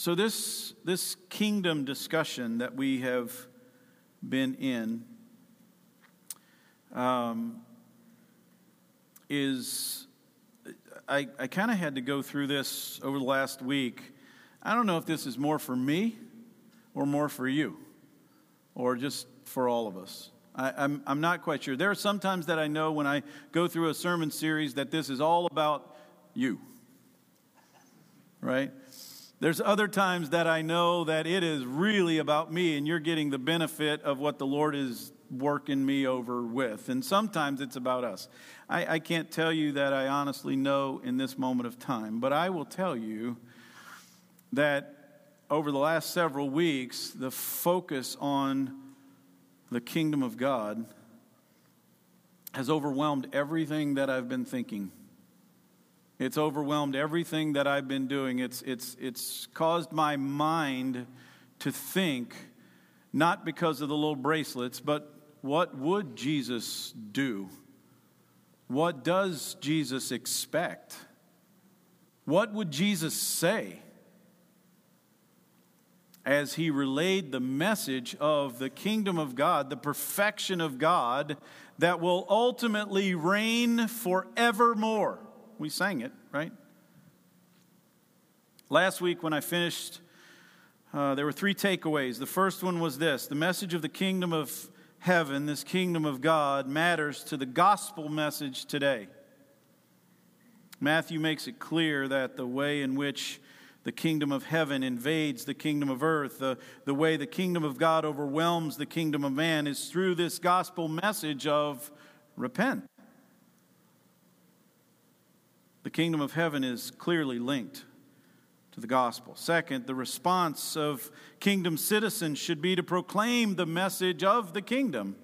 So, this, this kingdom discussion that we have been in um, is, I, I kind of had to go through this over the last week. I don't know if this is more for me or more for you or just for all of us. I, I'm, I'm not quite sure. There are some times that I know when I go through a sermon series that this is all about you, right? There's other times that I know that it is really about me and you're getting the benefit of what the Lord is working me over with. And sometimes it's about us. I, I, can't tell you that I honestly know in this moment of time, but I will tell you that over the last several weeks, the focus on the kingdom of God has overwhelmed everything that I've been thinking it's overwhelmed everything that I've been doing. It's, it's, it's caused my mind to think, not because of the little bracelets, but what would Jesus do? What does Jesus expect? What would Jesus say as he relayed the message of the kingdom of God, the perfection of God that will ultimately reign forevermore? We sang it, right? Last week, when I finished, uh, there were three takeaways. The first one was this the message of the kingdom of heaven, this kingdom of God, matters to the gospel message today. Matthew makes it clear that the way in which the kingdom of heaven invades the kingdom of earth, the, the way the kingdom of God overwhelms the kingdom of man, is through this gospel message of repent. The kingdom of heaven is clearly linked to the gospel. Second, the response of kingdom citizens should be to proclaim the message of the kingdom.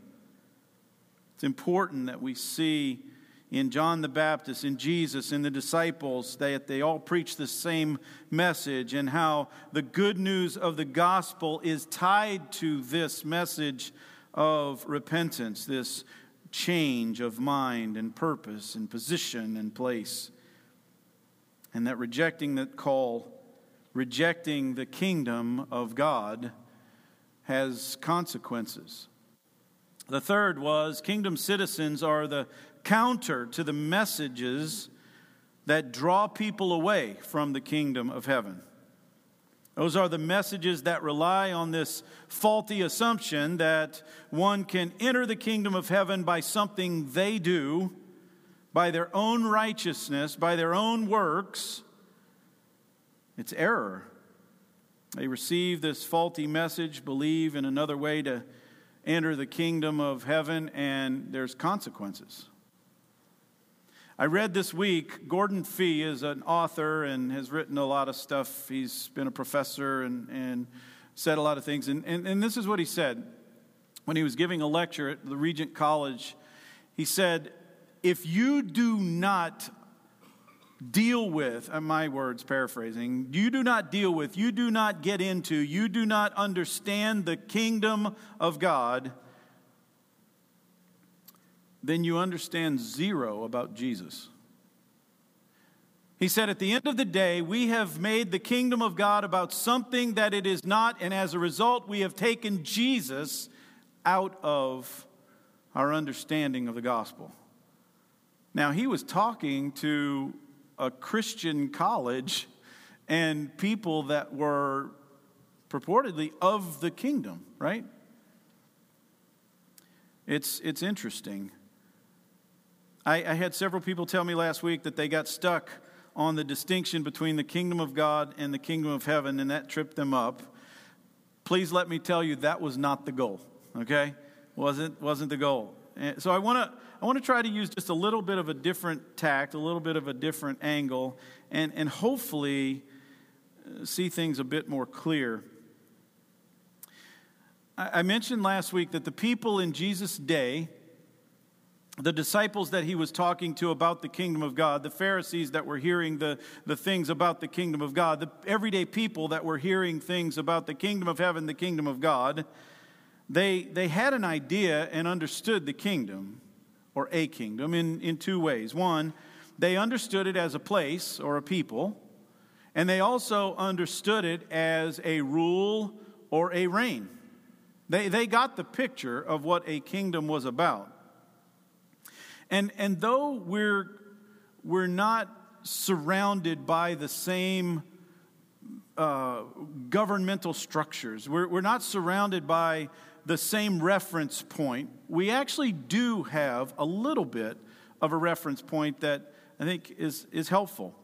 It's important that we see in John the Baptist, in Jesus, in the disciples, that they all preach the same message, and how the good news of the gospel is tied to this message of repentance, this change of mind and purpose and position and place and that rejecting that call, rejecting the kingdom of God, has consequences. The third was kingdom citizens are the counter to the messages that draw people away from the kingdom of heaven. Those are the messages that rely on this faulty assumption that one can enter the kingdom of heaven by something they do by their own righteousness, by their own works, it's error. They receive this faulty message, believe in another way to enter the kingdom of heaven, and there's consequences. I read this week, Gordon Fee is an author and has written a lot of stuff. He's been a professor and, and said a lot of things. And, and, and this is what he said when he was giving a lecture at the Regent College. He said, if you do not deal with, uh, my words paraphrasing, you do not deal with, you do not get into, you do not understand the kingdom of God, then you understand zero about Jesus. He said, At the end of the day, we have made the kingdom of God about something that it is not, and as a result, we have taken Jesus out of our understanding of the gospel. Now, he was talking to a Christian college and people that were purportedly of the kingdom, right? It's, it's interesting. I, I had several people tell me last week that they got stuck on the distinction between the kingdom of God and the kingdom of heaven, and that tripped them up. Please let me tell you that was not the goal, okay? Wasn't, wasn't the goal. So I want to I want to try to use just a little bit of a different tact, a little bit of a different angle, and, and hopefully uh, see things a bit more clear. I, I mentioned last week that the people in Jesus' day, the disciples that he was talking to about the kingdom of God, the Pharisees that were hearing the, the things about the kingdom of God, the everyday people that were hearing things about the kingdom of heaven, the kingdom of God, they, they had an idea and understood the kingdom or a kingdom in, in two ways. One, they understood it as a place or a people, And they also understood it as a rule or a reign. They, they got the picture of what a kingdom was about. And, and though we're, we're not surrounded by the same uh, governmental structures, we're, we're not surrounded by the same reference point, we actually do have a little bit of a reference point that I think is, is helpful.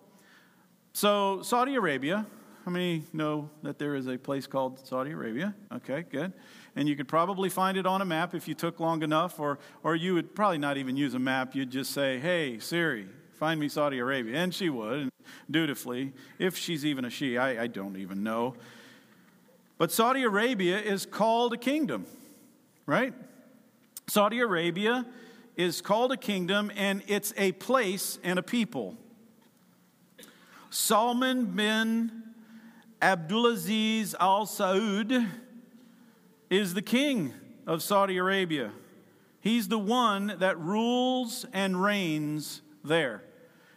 So, Saudi Arabia, how many know that there is a place called Saudi Arabia? Okay, good. And you could probably find it on a map if you took long enough, or, or you would probably not even use a map. You'd just say, hey, Siri, find me Saudi Arabia. And she would, dutifully, if she's even a she. I, I don't even know. But Saudi Arabia is called a kingdom, right? Saudi Arabia is called a kingdom, and it's a place and a people. Salman bin Abdulaziz al Saud is the king of Saudi Arabia. He's the one that rules and reigns there.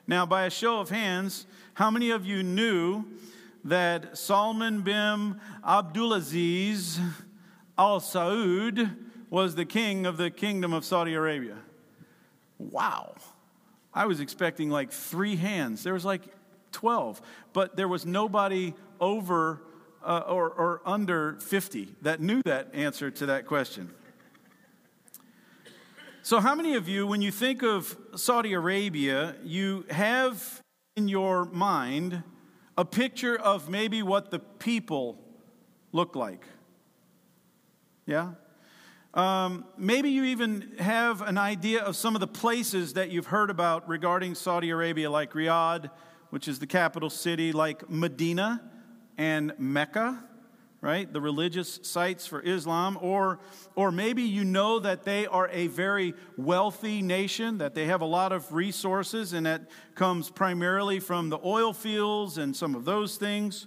Now, by a show of hands, how many of you knew that Salman bin Abdulaziz al Saud was the king of the kingdom of Saudi Arabia? Wow. I was expecting like three hands. There was like 12, but there was nobody over uh, or, or under 50 that knew that answer to that question. So, how many of you, when you think of Saudi Arabia, you have in your mind a picture of maybe what the people look like? Yeah? Um, maybe you even have an idea of some of the places that you've heard about regarding Saudi Arabia, like Riyadh, which is the capital city, like Medina and Mecca, right? The religious sites for Islam. Or, or maybe you know that they are a very wealthy nation, that they have a lot of resources, and that comes primarily from the oil fields and some of those things.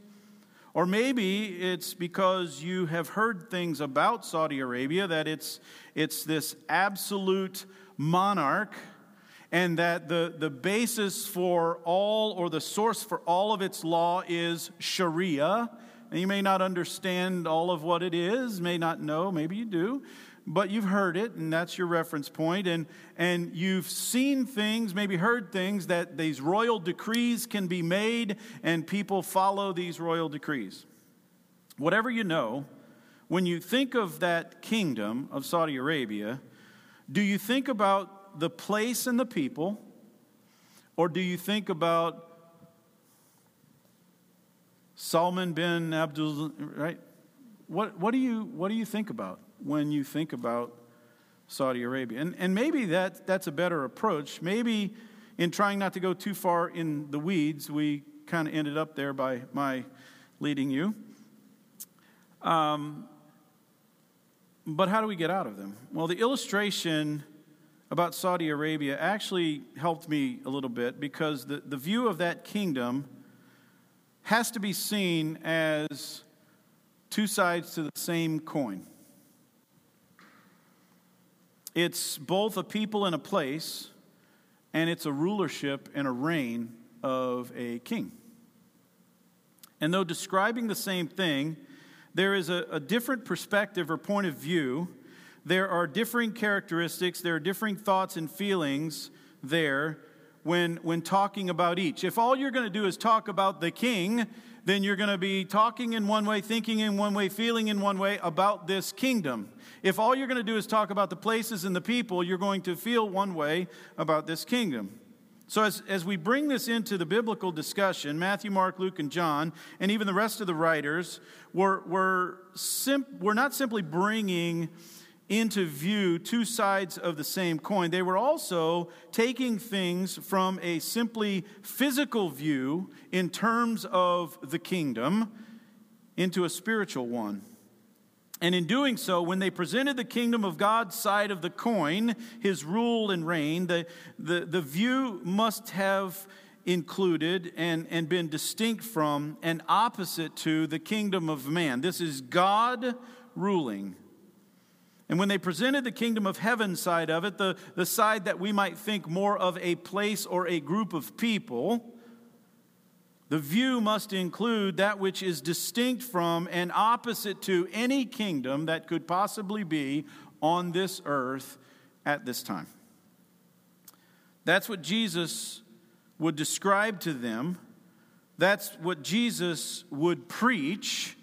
Or maybe it's because you have heard things about Saudi Arabia that it's, it's this absolute monarch and that the, the basis for all or the source for all of its law is Sharia. And you may not understand all of what it is, may not know, maybe you do, but you've heard it, and that's your reference point. And, and you've seen things, maybe heard things, that these royal decrees can be made, and people follow these royal decrees. Whatever you know, when you think of that kingdom of Saudi Arabia, do you think about the place and the people, or do you think about Salman bin Abdul, right? What, what, do you, what do you think about when you think about Saudi Arabia? And, and maybe that, that's a better approach. Maybe in trying not to go too far in the weeds, we kind of ended up there by my leading you. Um, but how do we get out of them? Well, the illustration about Saudi Arabia actually helped me a little bit because the, the view of that kingdom has to be seen as two sides to the same coin. It's both a people and a place, and it's a rulership and a reign of a king. And though describing the same thing, there is a, a different perspective or point of view there are differing characteristics, there are differing thoughts and feelings there when, when talking about each. If all you're going to do is talk about the king, then you're going to be talking in one way, thinking in one way, feeling in one way about this kingdom. If all you're going to do is talk about the places and the people, you're going to feel one way about this kingdom. So, as, as we bring this into the biblical discussion, Matthew, Mark, Luke, and John, and even the rest of the writers, we're, we're, sim- we're not simply bringing into view two sides of the same coin. They were also taking things from a simply physical view in terms of the kingdom into a spiritual one. And in doing so, when they presented the kingdom of God's side of the coin, his rule and reign, the, the, the view must have included and, and been distinct from and opposite to the kingdom of man. This is God ruling and when they presented the kingdom of heaven side of it, the, the side that we might think more of a place or a group of people, The view must include that which is distinct from and opposite to any kingdom that could possibly be on this earth at this time. That's what Jesus would describe to them. That's what Jesus would preach.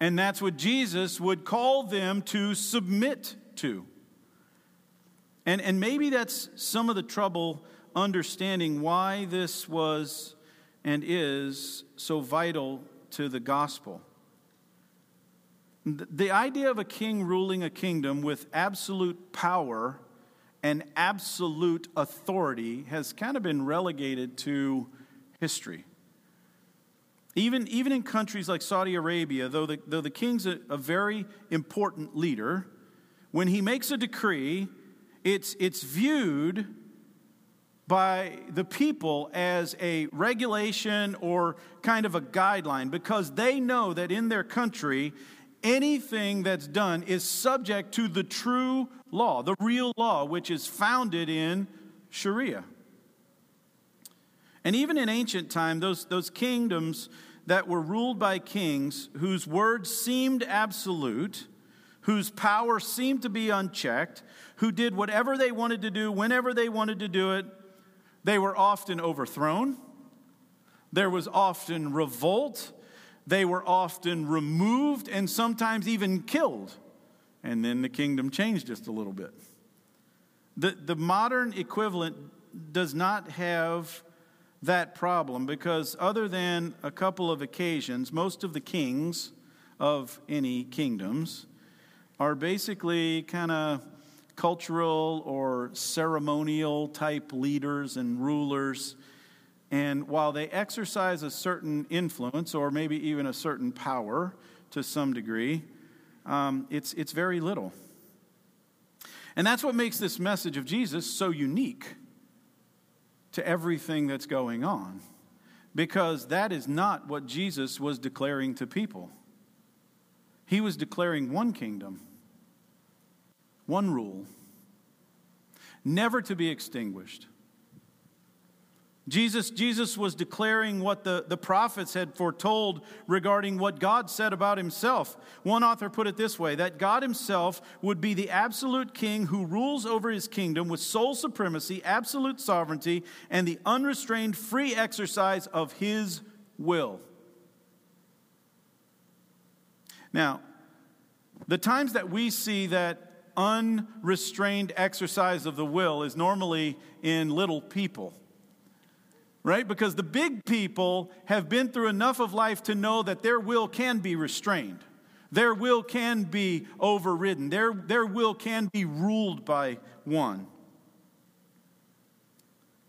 And that's what Jesus would call them to submit to. And, and maybe that's some of the trouble understanding why this was and is so vital to the gospel. The idea of a king ruling a kingdom with absolute power and absolute authority has kind of been relegated to history. Even, even in countries like Saudi Arabia, though the, though the king's a, a very important leader, when he makes a decree, it's, it's viewed by the people as a regulation or kind of a guideline because they know that in their country, anything that's done is subject to the true law, the real law, which is founded in Sharia. And even in ancient time, those, those kingdoms that were ruled by kings whose words seemed absolute, whose power seemed to be unchecked, who did whatever they wanted to do whenever they wanted to do it, they were often overthrown. There was often revolt. They were often removed and sometimes even killed. And then the kingdom changed just a little bit. The, the modern equivalent does not have that problem because, other than a couple of occasions, most of the kings of any kingdoms are basically kind of cultural or ceremonial type leaders and rulers. And while they exercise a certain influence or maybe even a certain power to some degree, um, it's, it's very little. And that's what makes this message of Jesus so unique to everything that's going on, because that is not what Jesus was declaring to people. He was declaring one kingdom one rule never to be extinguished. Jesus, Jesus was declaring what the, the prophets had foretold regarding what God said about himself. One author put it this way that God himself would be the absolute king who rules over his kingdom with sole supremacy, absolute sovereignty, and the unrestrained free exercise of his will. Now, the times that we see that unrestrained exercise of the will is normally in little people. Right? Because the big people have been through enough of life to know that their will can be restrained. Their will can be overridden. Their, their will can be ruled by one.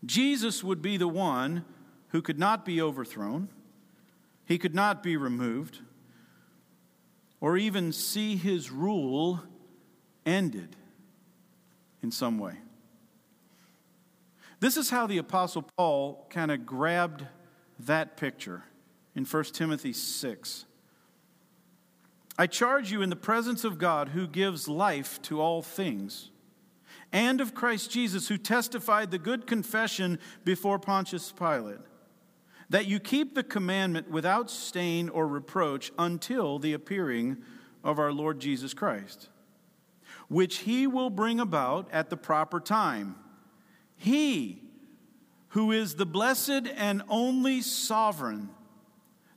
Jesus would be the one who could not be overthrown, he could not be removed, or even see his rule ended in some way. This is how the Apostle Paul kind of grabbed that picture in 1 Timothy 6. I charge you in the presence of God who gives life to all things, and of Christ Jesus who testified the good confession before Pontius Pilate, that you keep the commandment without stain or reproach until the appearing of our Lord Jesus Christ which he will bring about at the proper time. He, who is the blessed and only sovereign,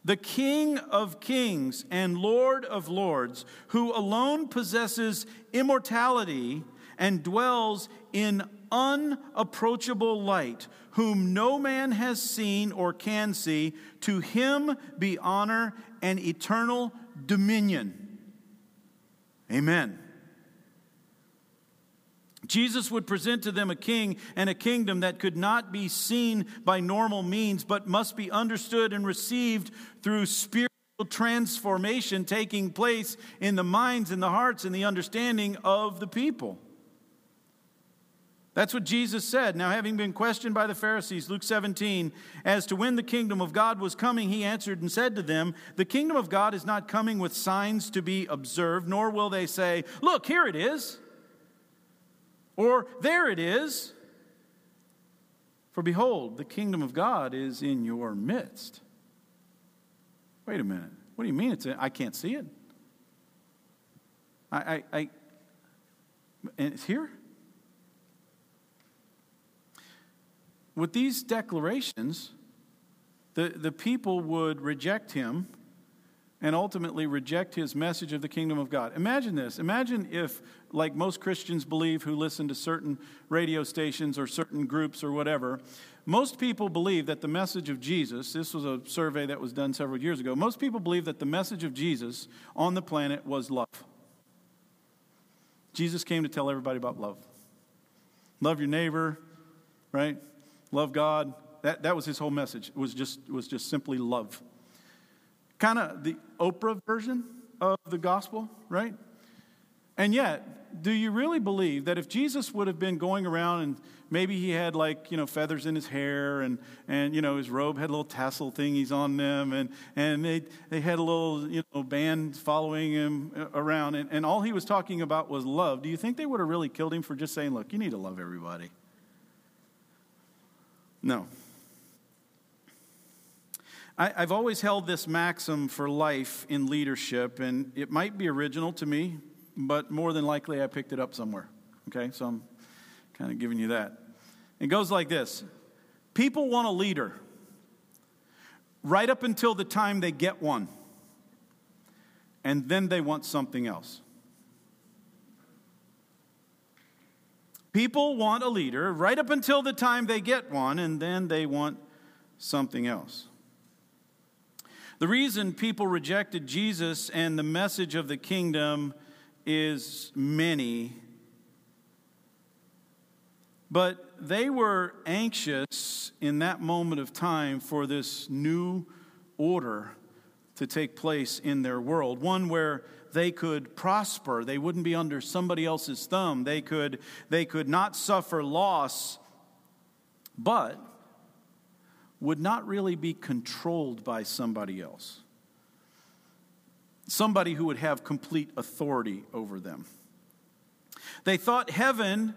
the King of kings and Lord of lords, who alone possesses immortality and dwells in unapproachable light, whom no man has seen or can see, to him be honor and eternal dominion. Amen. Jesus would present to them a king and a kingdom that could not be seen by normal means, but must be understood and received through spiritual transformation taking place in the minds and the hearts and the understanding of the people. That's what Jesus said. Now, having been questioned by the Pharisees, Luke 17, as to when the kingdom of God was coming, he answered and said to them, The kingdom of God is not coming with signs to be observed, nor will they say, Look, here it is or, there it is. For behold, the kingdom of God is in your midst. Wait a minute. What do you mean it's I can't see it? I, I, I and it's here? With these declarations, the, the people would reject him and ultimately reject his message of the kingdom of God. Imagine this. Imagine if, like most Christians believe who listen to certain radio stations or certain groups or whatever, most people believe that the message of Jesus, this was a survey that was done several years ago, most people believe that the message of Jesus on the planet was love. Jesus came to tell everybody about love. Love your neighbor, right? Love God. That, that was his whole message. It was just, was just simply love. Kind of the Oprah version of the gospel, right? And yet, do you really believe that if Jesus would have been going around and maybe he had like, you know, feathers in his hair and, and you know, his robe had little tassel thingies on them and, and they, they had a little, you know, band following him around and, and all he was talking about was love, do you think they would have really killed him for just saying, look, you need to love everybody? No. I, have always held this maxim for life in leadership, and it might be original to me, but more than likely I picked it up somewhere. Okay, so I'm kind of giving you that. It goes like this People want a leader right up until the time they get one, and then they want something else. People want a leader right up until the time they get one, and then they want something else. The reason people rejected Jesus and the message of the kingdom is many, but they were anxious in that moment of time for this new order to take place in their world, one where they could prosper. They wouldn't be under somebody else's thumb. They could, they could not suffer loss, but would not really be controlled by somebody else. Somebody who would have complete authority over them. They thought heaven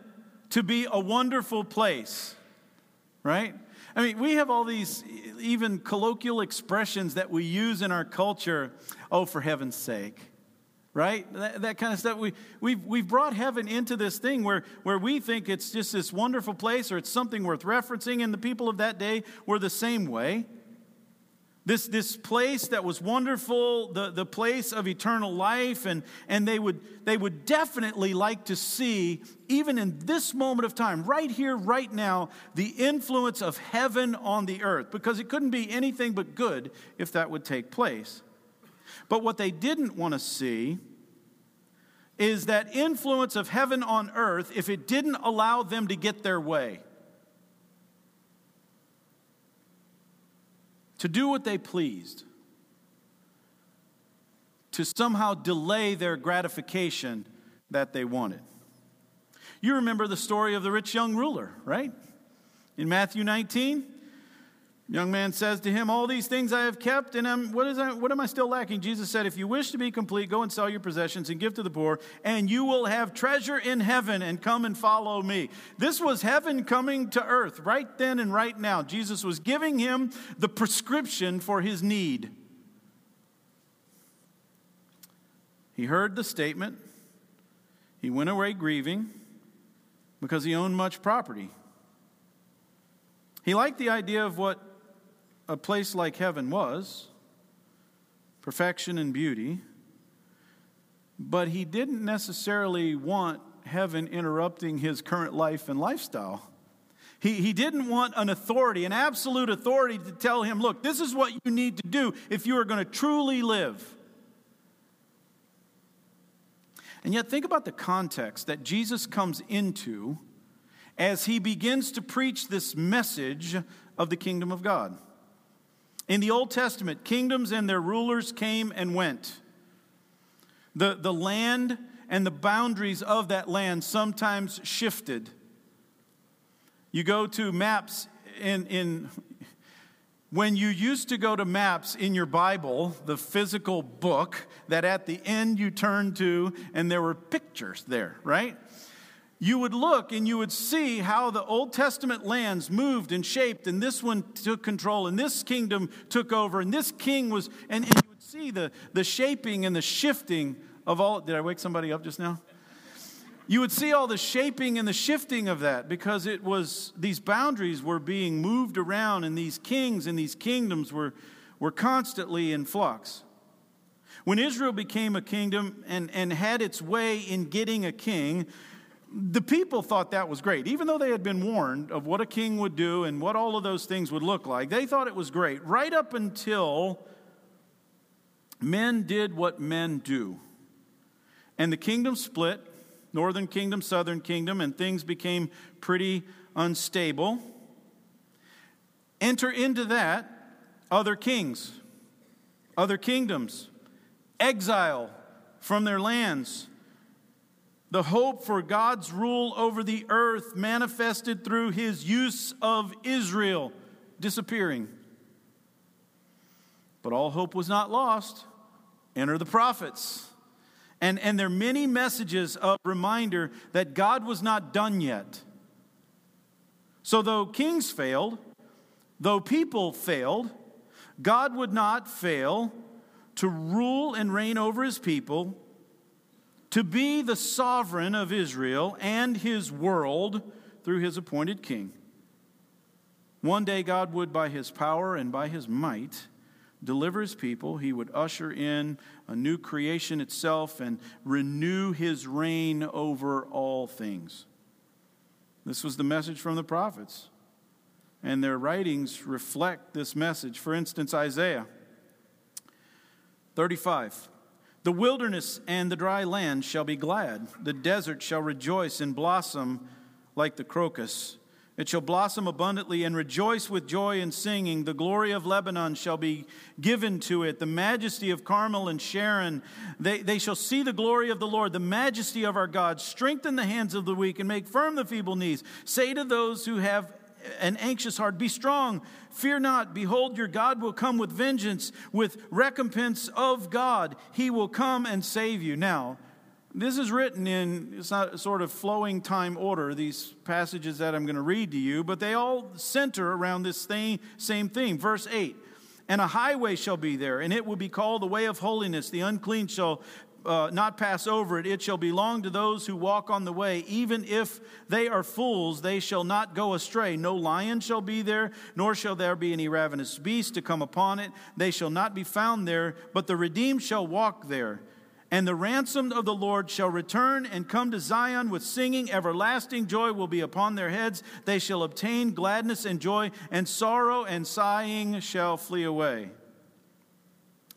to be a wonderful place, right? I mean, we have all these even colloquial expressions that we use in our culture. Oh, for heaven's sake right? That, that, kind of stuff. We, we've, we've brought heaven into this thing where, where we think it's just this wonderful place or it's something worth referencing, and the people of that day were the same way. This, this place that was wonderful, the, the place of eternal life, and, and they, would, they would definitely like to see, even in this moment of time, right here, right now, the influence of heaven on the earth, because it couldn't be anything but good if that would take place. But what they didn't want to see is that influence of heaven on earth if it didn't allow them to get their way. To do what they pleased. To somehow delay their gratification that they wanted. You remember the story of the rich young ruler, right? In Matthew 19, Young man says to him, All these things I have kept, and I'm, what, is I, what am I still lacking? Jesus said, If you wish to be complete, go and sell your possessions and give to the poor, and you will have treasure in heaven, and come and follow me. This was heaven coming to earth right then and right now. Jesus was giving him the prescription for his need. He heard the statement, he went away grieving because he owned much property. He liked the idea of what a place like heaven was perfection and beauty, but he didn't necessarily want heaven interrupting his current life and lifestyle. He, he didn't want an authority, an absolute authority to tell him, look, this is what you need to do if you are going to truly live. And yet, think about the context that Jesus comes into as he begins to preach this message of the kingdom of God. In the Old Testament, kingdoms and their rulers came and went. The, the land and the boundaries of that land sometimes shifted. You go to maps in, in when you used to go to maps in your Bible, the physical book that at the end you turned to, and there were pictures there, right? You would look and you would see how the Old Testament lands moved and shaped, and this one took control, and this kingdom took over, and this king was, and, and you would see the, the shaping and the shifting of all. Did I wake somebody up just now? You would see all the shaping and the shifting of that because it was, these boundaries were being moved around, and these kings and these kingdoms were, were constantly in flux. When Israel became a kingdom and, and had its way in getting a king, the people thought that was great. Even though they had been warned of what a king would do and what all of those things would look like, they thought it was great right up until men did what men do. And the kingdom split northern kingdom, southern kingdom, and things became pretty unstable. Enter into that other kings, other kingdoms, exile from their lands the hope for God's rule over the earth manifested through his use of Israel disappearing. But all hope was not lost. Enter the prophets. And, and there are many messages of reminder that God was not done yet. So, though kings failed, though people failed, God would not fail to rule and reign over his people to be the sovereign of Israel and his world through his appointed king. One day, God would, by his power and by his might, deliver his people. He would usher in a new creation itself and renew his reign over all things. This was the message from the prophets, and their writings reflect this message. For instance, Isaiah 35. The wilderness and the dry land shall be glad. The desert shall rejoice and blossom like the crocus. It shall blossom abundantly and rejoice with joy and singing. The glory of Lebanon shall be given to it, the majesty of Carmel and Sharon. They, they shall see the glory of the Lord, the majesty of our God. Strengthen the hands of the weak and make firm the feeble knees. Say to those who have an anxious heart. Be strong, fear not. Behold, your God will come with vengeance, with recompense of God. He will come and save you. Now, this is written in it's not sort of flowing time order, these passages that I'm going to read to you, but they all center around this thing, same theme. Verse 8 And a highway shall be there, and it will be called the way of holiness. The unclean shall uh, not pass over it. It shall belong to those who walk on the way. Even if they are fools, they shall not go astray. No lion shall be there, nor shall there be any ravenous beast to come upon it. They shall not be found there, but the redeemed shall walk there. And the ransomed of the Lord shall return and come to Zion with singing. Everlasting joy will be upon their heads. They shall obtain gladness and joy, and sorrow and sighing shall flee away.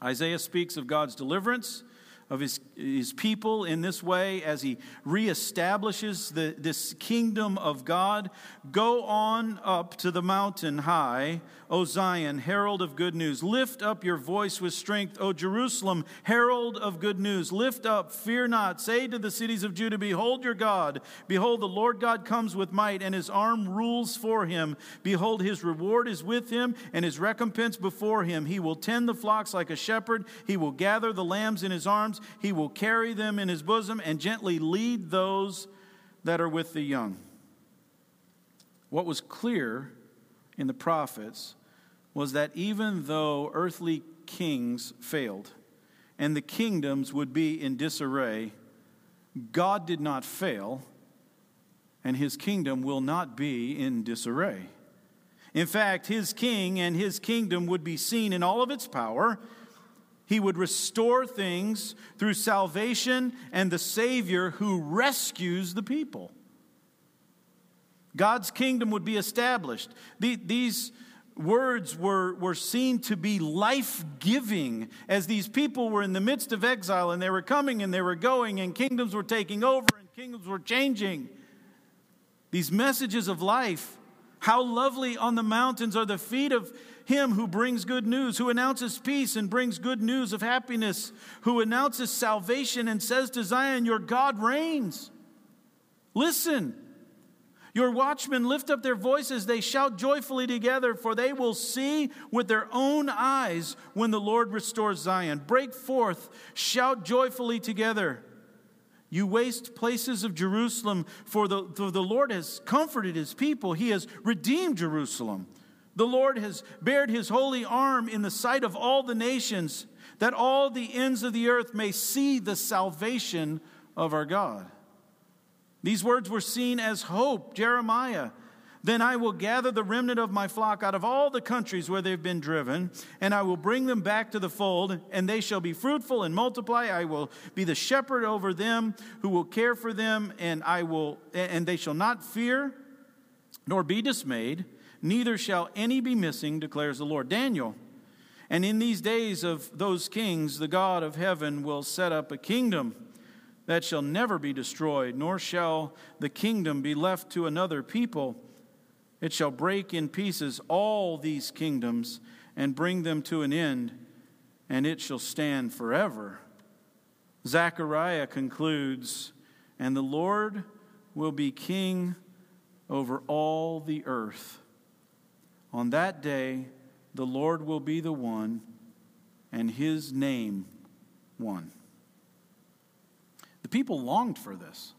Isaiah speaks of God's deliverance of his, his people in this way as he reestablishes the, this kingdom of God. Go on up to the mountain high, O Zion, herald of good news. Lift up your voice with strength, O Jerusalem, herald of good news. Lift up, fear not. Say to the cities of Judah, Behold your God. Behold, the Lord God comes with might, and his arm rules for him. Behold, his reward is with him, and his recompense before him. He will tend the flocks like a shepherd, he will gather the lambs in his arms, he will carry them in his bosom, and gently lead those that are with the young. What was clear in the prophets was that even though earthly kings failed and the kingdoms would be in disarray, God did not fail, and his kingdom will not be in disarray. In fact, his king and his kingdom would be seen in all of its power. He would restore things through salvation and the Savior who rescues the people. God's kingdom would be established. These words were, were seen to be life giving as these people were in the midst of exile and they were coming and they were going and kingdoms were taking over and kingdoms were changing. These messages of life. How lovely on the mountains are the feet of him who brings good news, who announces peace and brings good news of happiness, who announces salvation and says to Zion, Your God reigns. Listen. Your watchmen lift up their voices, they shout joyfully together, for they will see with their own eyes when the Lord restores Zion. Break forth, shout joyfully together. You waste places of Jerusalem, for the, for the Lord has comforted his people. He has redeemed Jerusalem. The Lord has bared his holy arm in the sight of all the nations, that all the ends of the earth may see the salvation of our God. These words were seen as hope. Jeremiah then I will gather the remnant of my flock out of all the countries where they've been driven, and I will bring them back to the fold, and they shall be fruitful and multiply. I will be the shepherd over them who will care for them, and I will and they shall not fear nor be dismayed, neither shall any be missing, declares the Lord. Daniel. And in these days of those kings, the God of heaven will set up a kingdom that shall never be destroyed, nor shall the kingdom be left to another people. It shall break in pieces all these kingdoms and bring them to an end, and it shall stand forever. Zechariah concludes, and the Lord will be king over all the earth. On that day, the Lord will be the one, and his name one. The people longed for this.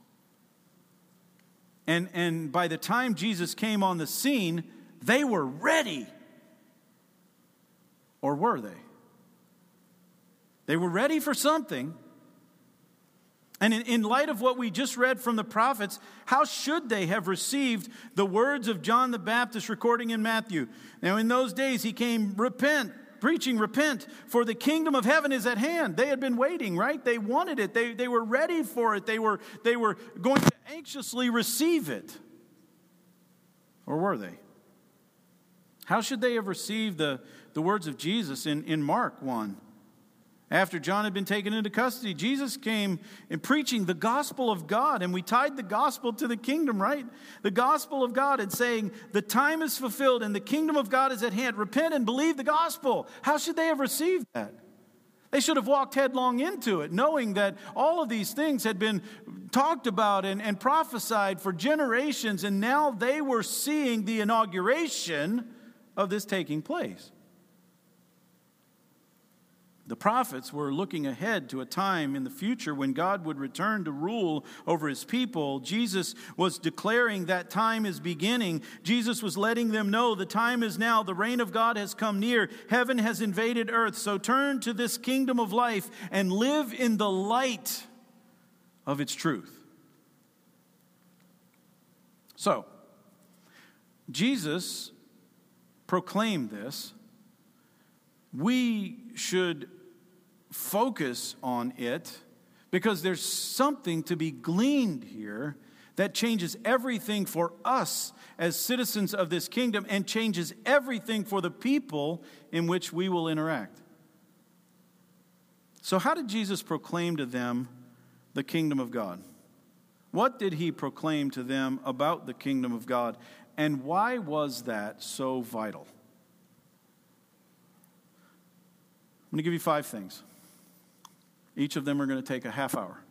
And, and by the time Jesus came on the scene, they were ready. Or were they? They were ready for something. And in, in, light of what we just read from the prophets, how should they have received the words of John the Baptist recording in Matthew? Now, in those days, he came, repent, preaching, repent, for the kingdom of heaven is at hand. They had been waiting, right? They wanted it, they, they were ready for it, they were, they were going to anxiously receive it. Or were they? How should they have received the, the words of Jesus in, in Mark 1? After John had been taken into custody, Jesus came in preaching the gospel of God, and we tied the gospel to the kingdom, right? The gospel of God and saying, The time is fulfilled and the kingdom of God is at hand. Repent and believe the gospel. How should they have received that? They should have walked headlong into it, knowing that all of these things had been talked about and, and prophesied for generations, and now they were seeing the inauguration of this taking place. The prophets were looking ahead to a time in the future when God would return to rule over his people. Jesus was declaring that time is beginning. Jesus was letting them know the time is now. The reign of God has come near. Heaven has invaded earth. So turn to this kingdom of life and live in the light of its truth. So, Jesus proclaimed this. We should focus on it because there's something to be gleaned here that changes everything for us as citizens of this kingdom and changes everything for the people in which we will interact. So, how did Jesus proclaim to them the kingdom of God? What did he proclaim to them about the kingdom of God? And why was that so vital? I'm going to give you five things. Each of them are going to take a half hour.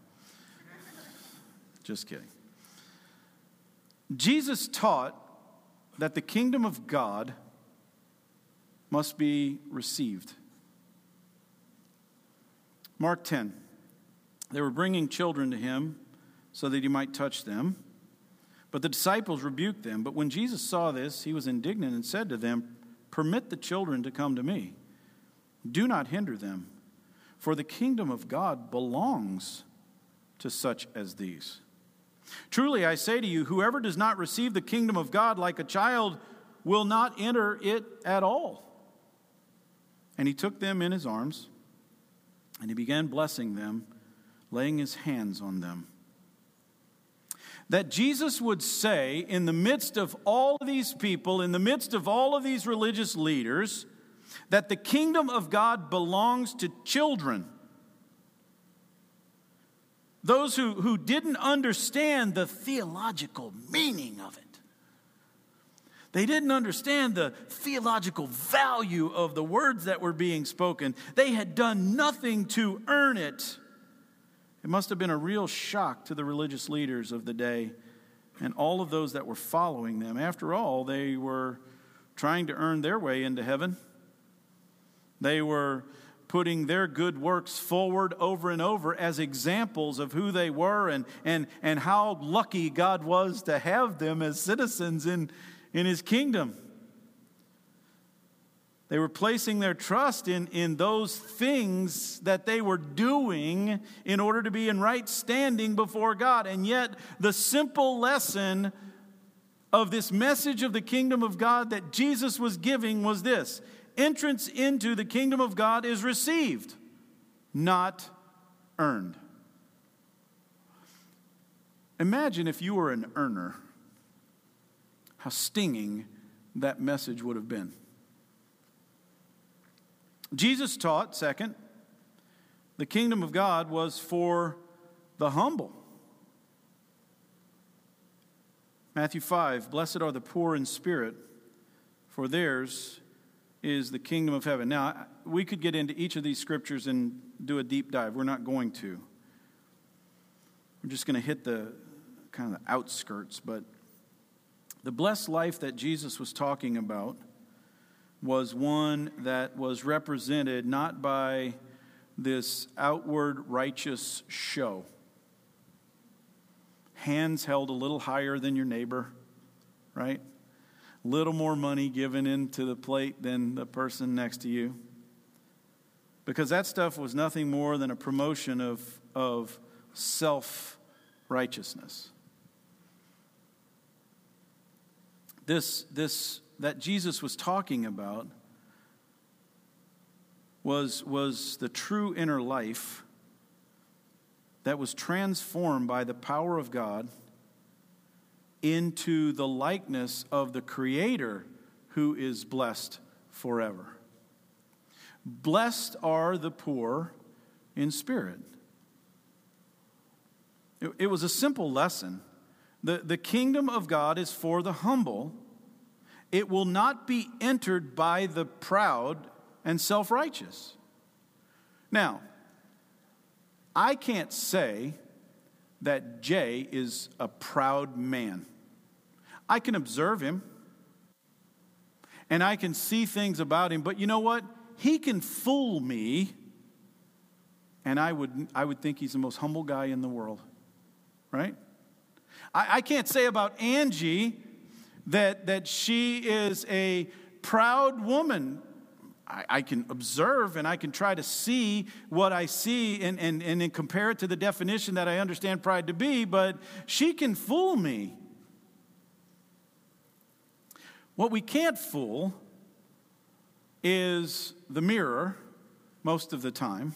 Just kidding. Jesus taught that the kingdom of God must be received. Mark 10. They were bringing children to him so that he might touch them. But the disciples rebuked them. But when Jesus saw this, he was indignant and said to them, Permit the children to come to me. Do not hinder them for the kingdom of God belongs to such as these. Truly, I say to you, whoever does not receive the kingdom of God like a child will not enter it at all. And he took them in his arms, and he began blessing them, laying his hands on them. That Jesus would say, in the midst of all of these people, in the midst of all of these religious leaders, that the kingdom of God belongs to children. Those who, who didn't understand the theological meaning of it. They didn't understand the theological value of the words that were being spoken. They had done nothing to earn it. It must have been a real shock to the religious leaders of the day and all of those that were following them. After all, they were trying to earn their way into heaven. They were putting their good works forward over and over as examples of who they were and, and, and how lucky God was to have them as citizens in, in his kingdom. They were placing their trust in, in those things that they were doing in order to be in right standing before God. And yet, the simple lesson of this message of the kingdom of God that Jesus was giving was this entrance into the kingdom of God is received, not earned. Imagine if you were an earner, how stinging that message would have been. Jesus taught, second, the kingdom of God was for the humble. Matthew 5 Blessed are the poor in spirit, for theirs is the kingdom of heaven. Now, we could get into each of these scriptures and do a deep dive. We're not going to. We're just going to hit the kind of the outskirts, but the blessed life that Jesus was talking about was one that was represented not by this outward righteous show. Hands held a little higher than your neighbor, right? Little more money given into the plate than the person next to you. Because that stuff was nothing more than a promotion of, of self righteousness. This, this that Jesus was talking about was, was the true inner life that was transformed by the power of God into the likeness of the Creator who is blessed forever. Blessed are the poor in spirit. It, it was a simple lesson. The, the kingdom of God is for the humble it will not be entered by the proud and self righteous. Now, I can't say that Jay is a proud man. I can observe him and I can see things about him, but you know what? He can fool me, and I would, I would think he's the most humble guy in the world, right? I, I can't say about Angie that, that she is a proud woman. I, I, can observe and I can try to see what I see and, and, and compare it to the definition that I understand pride to be, but she can fool me. What we can't fool is the mirror most of the time.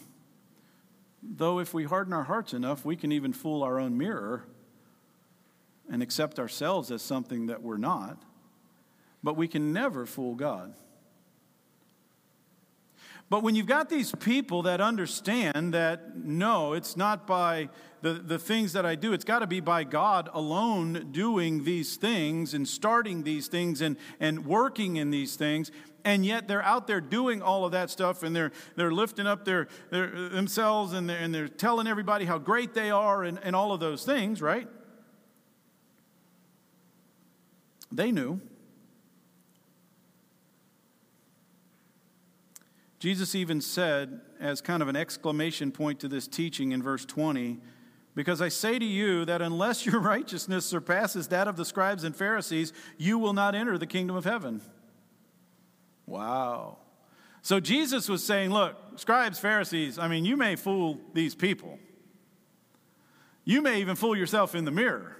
Though, if we harden our hearts enough, we can even fool our own mirror and accept ourselves as something that we're not, but we can never fool God. But when you've got these people that understand that no, it's not by the, the things that I do, it's got to be by God alone doing these things and starting these things and, and working in these things, and yet they're out there doing all of that stuff and they're, they're lifting up their, their, themselves and they're, and they're telling everybody how great they are and, and all of those things, right? They knew. Jesus even said, as kind of an exclamation point to this teaching in verse 20, because I say to you that unless your righteousness surpasses that of the scribes and Pharisees, you will not enter the kingdom of heaven. Wow. So Jesus was saying, look, scribes, Pharisees, I mean, you may fool these people. You may even fool yourself in the mirror.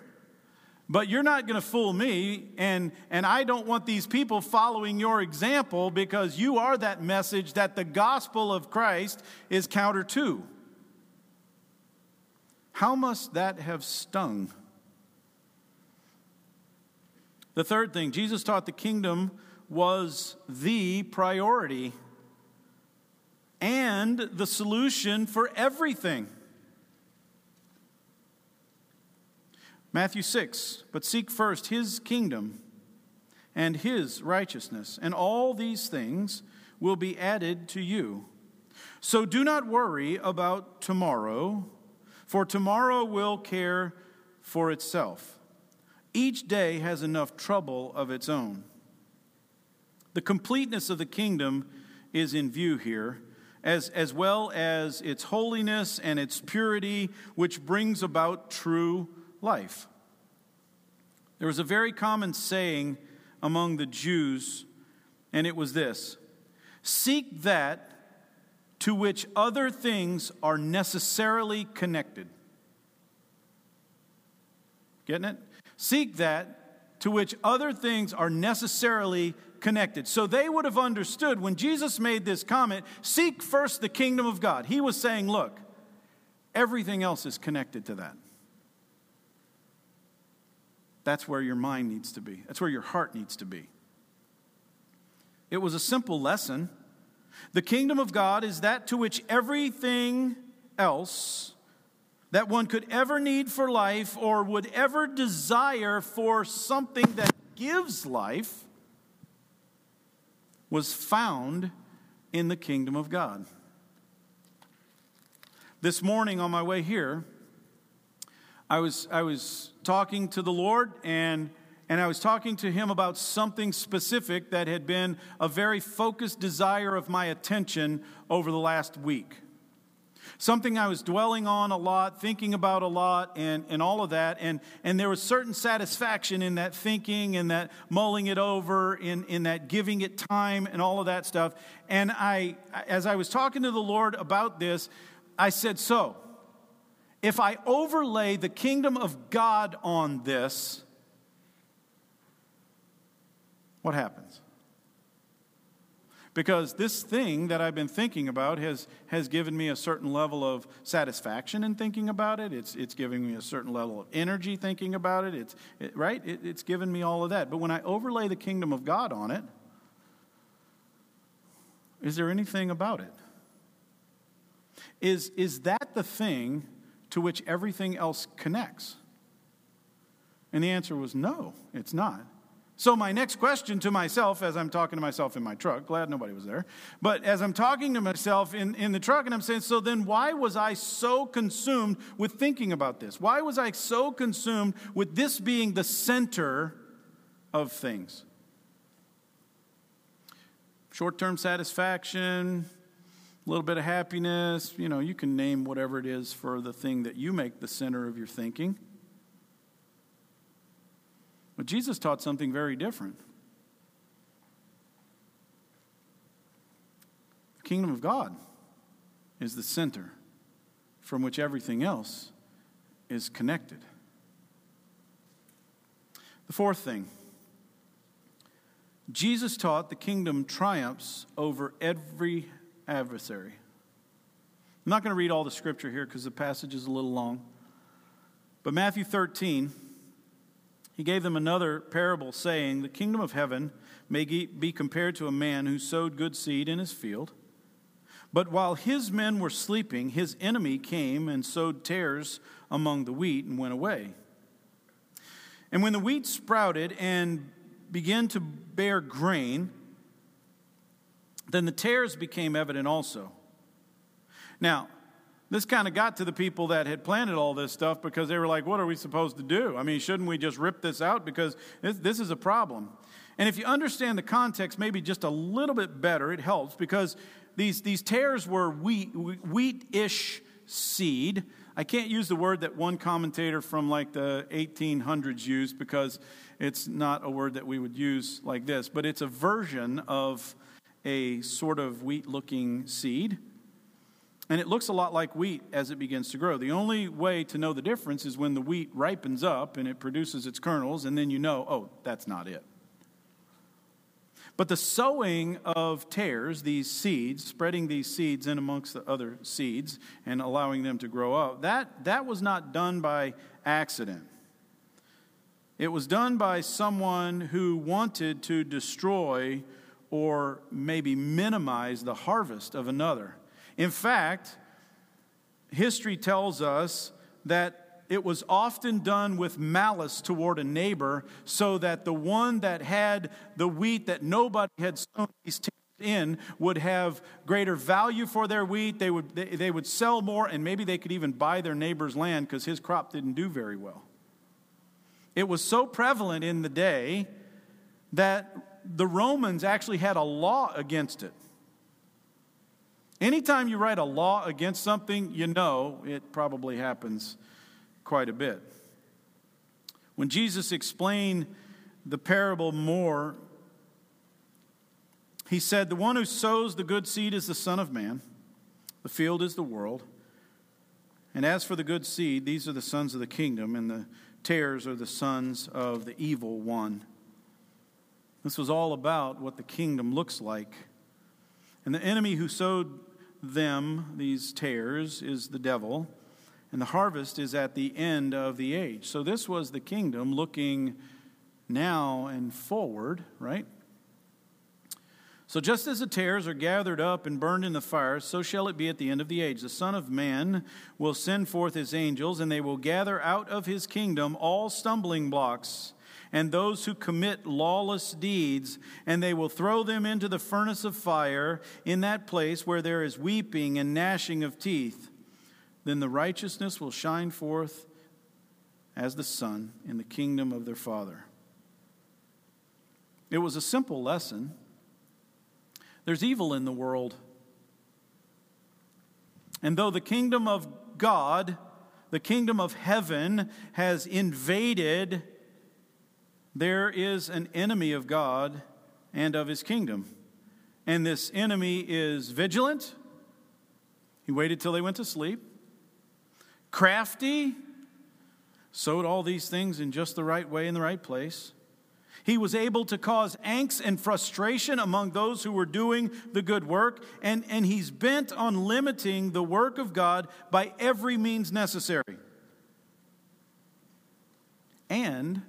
But you're not going to fool me, and, and I don't want these people following your example because you are that message that the gospel of Christ is counter to. How must that have stung? The third thing, Jesus taught the kingdom was the priority and the solution for everything. Matthew 6, but seek first his kingdom and his righteousness, and all these things will be added to you. So do not worry about tomorrow, for tomorrow will care for itself. Each day has enough trouble of its own. The completeness of the kingdom is in view here, as, as well as its holiness and its purity, which brings about true life. There was a very common saying among the Jews, and it was this Seek that to which other things are necessarily connected. Getting it? Seek that to which other things are necessarily connected. So they would have understood when Jesus made this comment seek first the kingdom of God. He was saying, look, everything else is connected to that. That's where your mind needs to be, that's where your heart needs to be. It was a simple lesson. The kingdom of God is that to which everything else that one could ever need for life or would ever desire for something that gives life was found in the kingdom of God. This morning on my way here, I was, I was talking to the Lord and, and I was talking to Him about something specific that had been a very focused desire of my attention over the last week. Something I was dwelling on a lot, thinking about a lot, and, and all of that. And, and there was certain satisfaction in that thinking and that mulling it over, in, in that giving it time and all of that stuff. And I, as I was talking to the Lord about this, I said, So, if I overlay the kingdom of God on this, what happens? because this thing that I've been thinking about has, has given me a certain level of satisfaction in thinking about it. It's, it's giving me a certain level of energy thinking about it. It's, it, right? It, it's given me all of that. But when I overlay the kingdom of God on it, is there anything about it? Is, is that the thing to which everything else connects? And the answer was no, it's not. So, my next question to myself as I'm talking to myself in my truck, glad nobody was there, but as I'm talking to myself in, in the truck, and I'm saying, so then why was I so consumed with thinking about this? Why was I so consumed with this being the center of things? Short term satisfaction, a little bit of happiness, you know, you can name whatever it is for the thing that you make the center of your thinking. But Jesus taught something very different. The kingdom of God is the center from which everything else is connected. The fourth thing Jesus taught the kingdom triumphs over every adversary. I'm not going to read all the scripture here because the passage is a little long. But Matthew 13, he gave them another parable, saying, The kingdom of heaven may be compared to a man who sowed good seed in his field. But while his men were sleeping, his enemy came and sowed tares among the wheat and went away. And when the wheat sprouted and began to bear grain, then the tares became evident also. Now, this kind of got to the people that had planted all this stuff because they were like, what are we supposed to do? I mean, shouldn't we just rip this out? Because this, is a problem. And if you understand the context maybe just a little bit better, it helps because these, these tares were wheat, wheat-ish seed. I can't use the word that one commentator from like the 1800s used because it's not a word that we would use like this, but it's a version of a sort of wheat looking seed. And it looks a lot like wheat as it begins to grow. The only way to know the difference is when the wheat ripens up and it produces its kernels, and then you know, oh, that's not it. But the sowing of tares, these seeds, spreading these seeds in amongst the other seeds and allowing them to grow up, that, that was not done by accident. It was done by someone who wanted to destroy or maybe minimize the harvest of another. In fact, history tells us that it was often done with malice toward a neighbor so that the one that had the wheat that nobody had sown these in would have greater value for their wheat they would they, they would sell more and maybe they could even buy their neighbor's land because his crop didn't do very well it was so prevalent in the day that the romans actually had a law against it Anytime you write a law against something, you know it probably happens quite a bit. When Jesus explained the parable more, he said, The one who sows the good seed is the Son of Man, the field is the world. And as for the good seed, these are the sons of the kingdom, and the tares are the sons of the evil one. This was all about what the kingdom looks like. And the enemy who sowed them, these tares, is the devil. And the harvest is at the end of the age. So this was the kingdom looking now and forward, right? So just as the tares are gathered up and burned in the fire, so shall it be at the end of the age. The Son of Man will send forth his angels, and they will gather out of his kingdom all stumbling blocks and those who commit lawless deeds, and they will throw them into the furnace of fire in that place where there is weeping and gnashing of teeth. Then the righteousness will shine forth as the sun in the kingdom of their Father. It was a simple lesson. There's evil in the world. And though the kingdom of God, the kingdom of heaven, has invaded there is an enemy of God and of his kingdom. And this enemy is vigilant. He waited till they went to sleep. Crafty. Sowed all these things in just the right way in the right place. He was able to cause angst and frustration among those who were doing the good work, and, and he's bent on limiting the work of God by every means necessary. And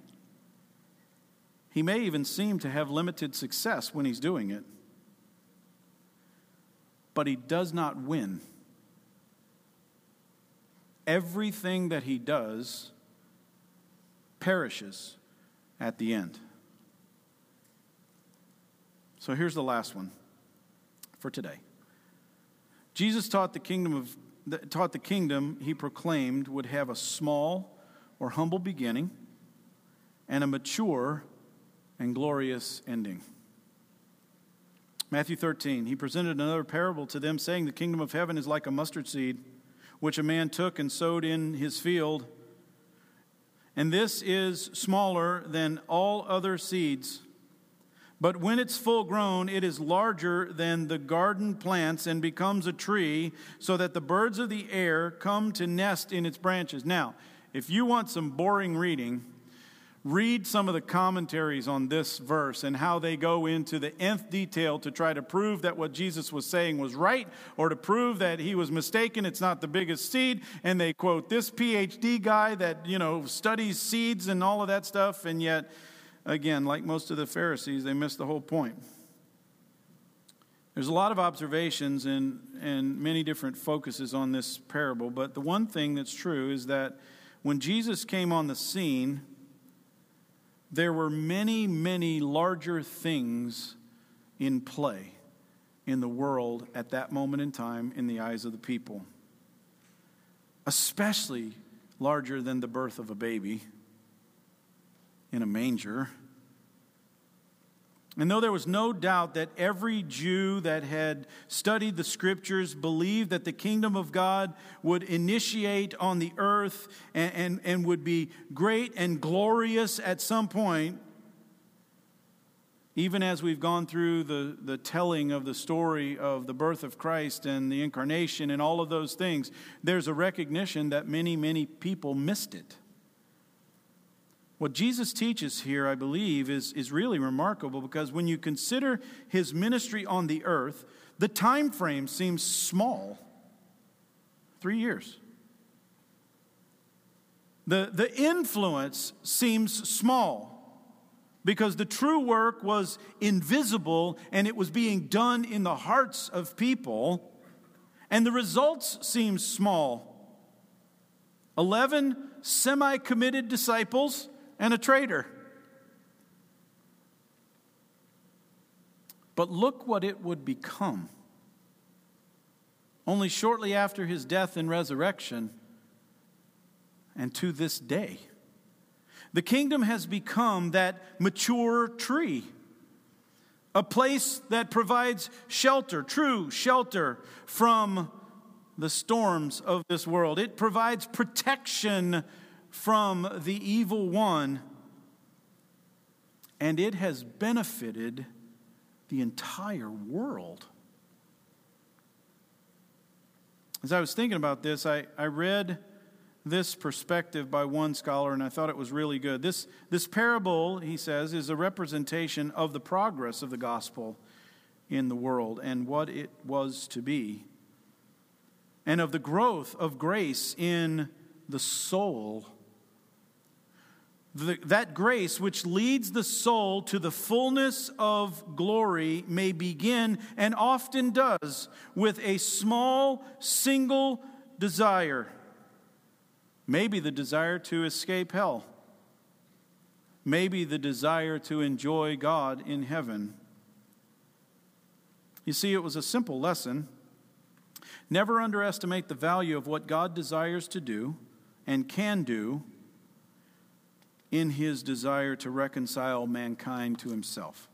he may even seem to have limited success when he's doing it, but he does not win. Everything that he does perishes at the end. So here's the last one for today. Jesus taught the kingdom of taught the kingdom he proclaimed would have a small or humble beginning and a mature and glorious ending. Matthew 13, he presented another parable to them, saying, The kingdom of heaven is like a mustard seed, which a man took and sowed in his field. And this is smaller than all other seeds. But when it's full grown, it is larger than the garden plants and becomes a tree, so that the birds of the air come to nest in its branches. Now, if you want some boring reading, read some of the commentaries on this verse and how they go into the nth detail to try to prove that what Jesus was saying was right or to prove that he was mistaken. It's not the biggest seed. And they quote this PhD guy that, you know, studies seeds and all of that stuff. And yet, again, like most of the Pharisees, they miss the whole point. There's a lot of observations and, and many different focuses on this parable, but the one thing that's true is that when Jesus came on the scene, there were many, many larger things in play in the world at that moment in time in the eyes of the people, especially larger than the birth of a baby in a manger. And though there was no doubt that every Jew that had studied the scriptures believed that the kingdom of God would initiate on the earth and, and, and, would be great and glorious at some point, even as we've gone through the, the telling of the story of the birth of Christ and the incarnation and all of those things, there's a recognition that many, many people missed it. What Jesus teaches here, I believe, is, is really remarkable because when you consider his ministry on the earth, the time frame seems small three years. The, the influence seems small because the true work was invisible and it was being done in the hearts of people, and the results seem small. 11 semi committed disciples and a traitor. But look what it would become. Only shortly after his death and resurrection, and to this day, the kingdom has become that mature tree. a place that provides shelter, true shelter from the storms of this world. It provides protection from the evil one, and it has benefited the entire world. As I was thinking about this, I, I read this perspective by one scholar, and I thought it was really good. This, this parable, he says, is a representation of the progress of the gospel in the world and what it was to be, and of the growth of grace in the soul the, that grace which leads the soul to the fullness of glory may begin, and often does, with a small, single desire. Maybe the desire to escape hell. Maybe the desire to enjoy God in heaven. You see, it was a simple lesson. Never underestimate the value of what God desires to do and can do in his desire to reconcile mankind to himself.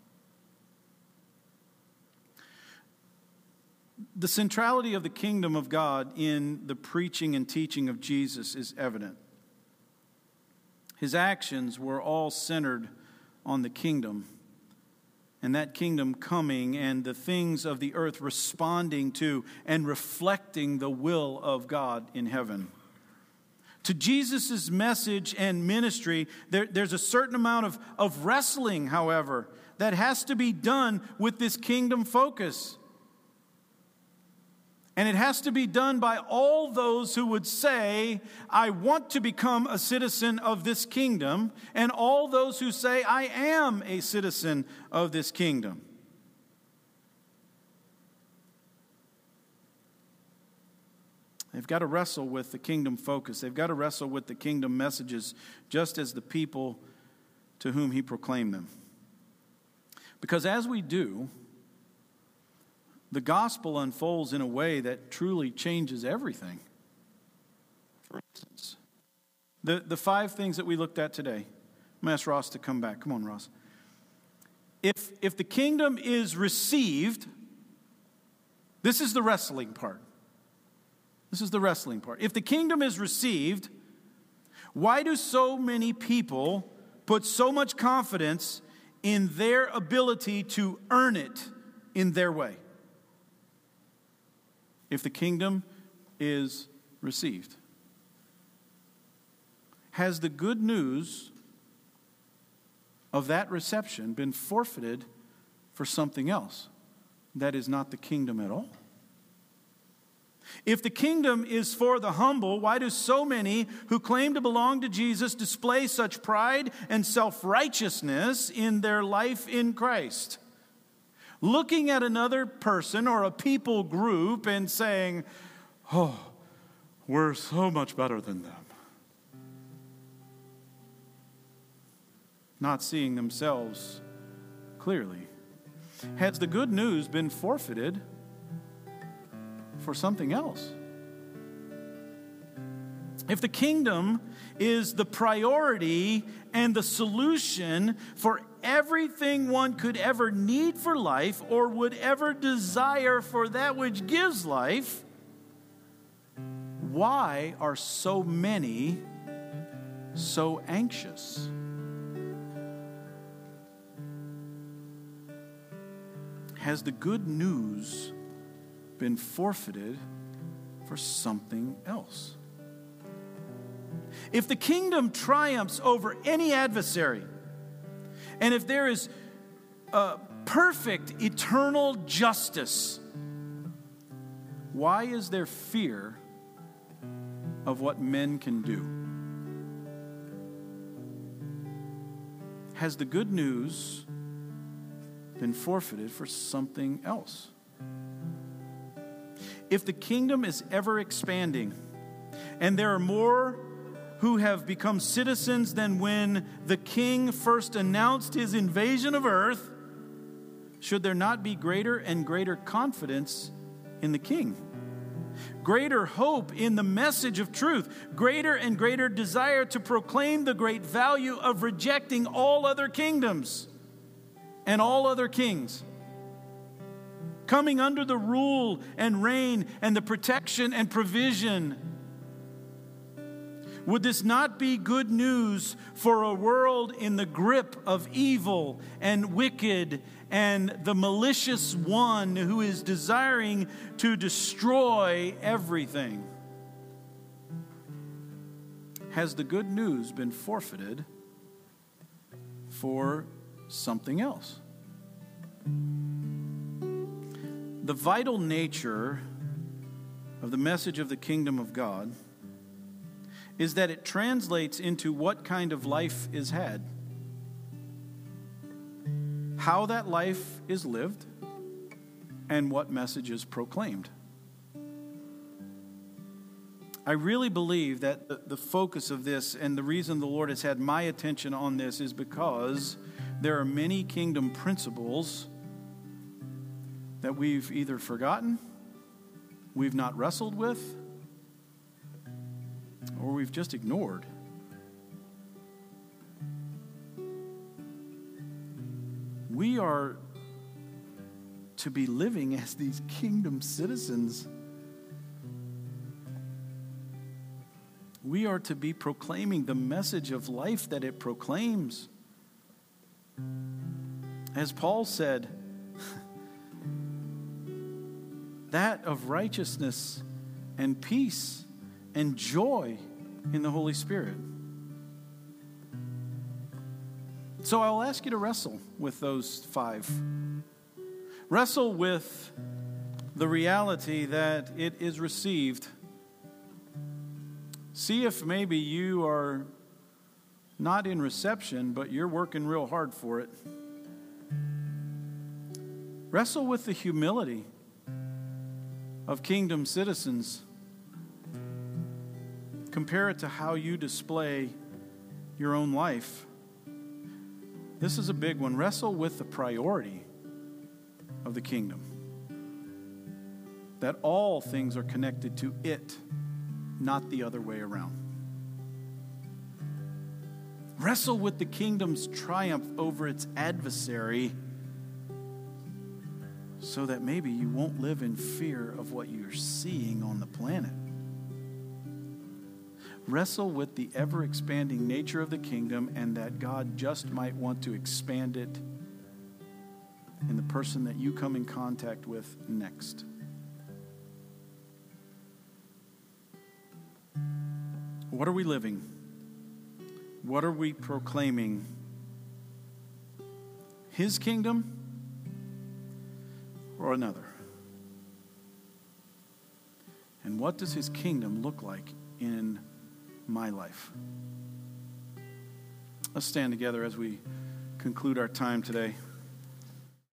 The centrality of the kingdom of God in the preaching and teaching of Jesus is evident. His actions were all centered on the kingdom and that kingdom coming and the things of the earth responding to and reflecting the will of God in heaven. To Jesus' message and ministry, there, there's a certain amount of, of wrestling, however, that has to be done with this kingdom focus. And it has to be done by all those who would say, I want to become a citizen of this kingdom, and all those who say, I am a citizen of this kingdom. They've got to wrestle with the kingdom focus. They've got to wrestle with the kingdom messages just as the people to whom he proclaimed them. Because as we do, the gospel unfolds in a way that truly changes everything. For instance, the, the five things that we looked at today. I'm going to ask Ross to come back. Come on, Ross. If, if the kingdom is received, this is the wrestling part. This is the wrestling part. If the kingdom is received, why do so many people put so much confidence in their ability to earn it in their way? If the kingdom is received, has the good news of that reception been forfeited for something else that is not the kingdom at all? If the kingdom is for the humble, why do so many who claim to belong to Jesus display such pride and self righteousness in their life in Christ? Looking at another person or a people group and saying, Oh, we're so much better than them. Not seeing themselves clearly. Has the good news been forfeited? For something else. If the kingdom is the priority and the solution for everything one could ever need for life or would ever desire for that which gives life, why are so many so anxious? Has the good news been forfeited for something else. If the kingdom triumphs over any adversary, and if there is a perfect eternal justice, why is there fear of what men can do? Has the good news been forfeited for something else? If the kingdom is ever expanding and there are more who have become citizens than when the king first announced his invasion of earth, should there not be greater and greater confidence in the king? Greater hope in the message of truth, greater and greater desire to proclaim the great value of rejecting all other kingdoms and all other kings coming under the rule and reign and the protection and provision. Would this not be good news for a world in the grip of evil and wicked and the malicious one who is desiring to destroy everything? Has the good news been forfeited for something else? The vital nature of the message of the kingdom of God is that it translates into what kind of life is had, how that life is lived, and what message is proclaimed. I really believe that the, focus of this and the reason the Lord has had my attention on this is because there are many kingdom principles that we've either forgotten, we've not wrestled with, or we've just ignored. We are to be living as these kingdom citizens. We are to be proclaiming the message of life that it proclaims. As Paul said, that of righteousness and peace and joy in the Holy Spirit. So I'll ask you to wrestle with those five. Wrestle with the reality that it is received. See if maybe you are not in reception, but you're working real hard for it. Wrestle with the humility of kingdom citizens Compare it to how you display your own life. This is a big one. Wrestle with the priority of the kingdom. That all things are connected to it, not the other way around. Wrestle with the kingdom's triumph over its adversary so that maybe you won't live in fear of what you're seeing on the planet. Wrestle with the ever expanding nature of the kingdom and that God just might want to expand it in the person that you come in contact with next. What are we living? What are we proclaiming? His kingdom or another? And what does his kingdom look like in my life. Let's stand together as we conclude our time today.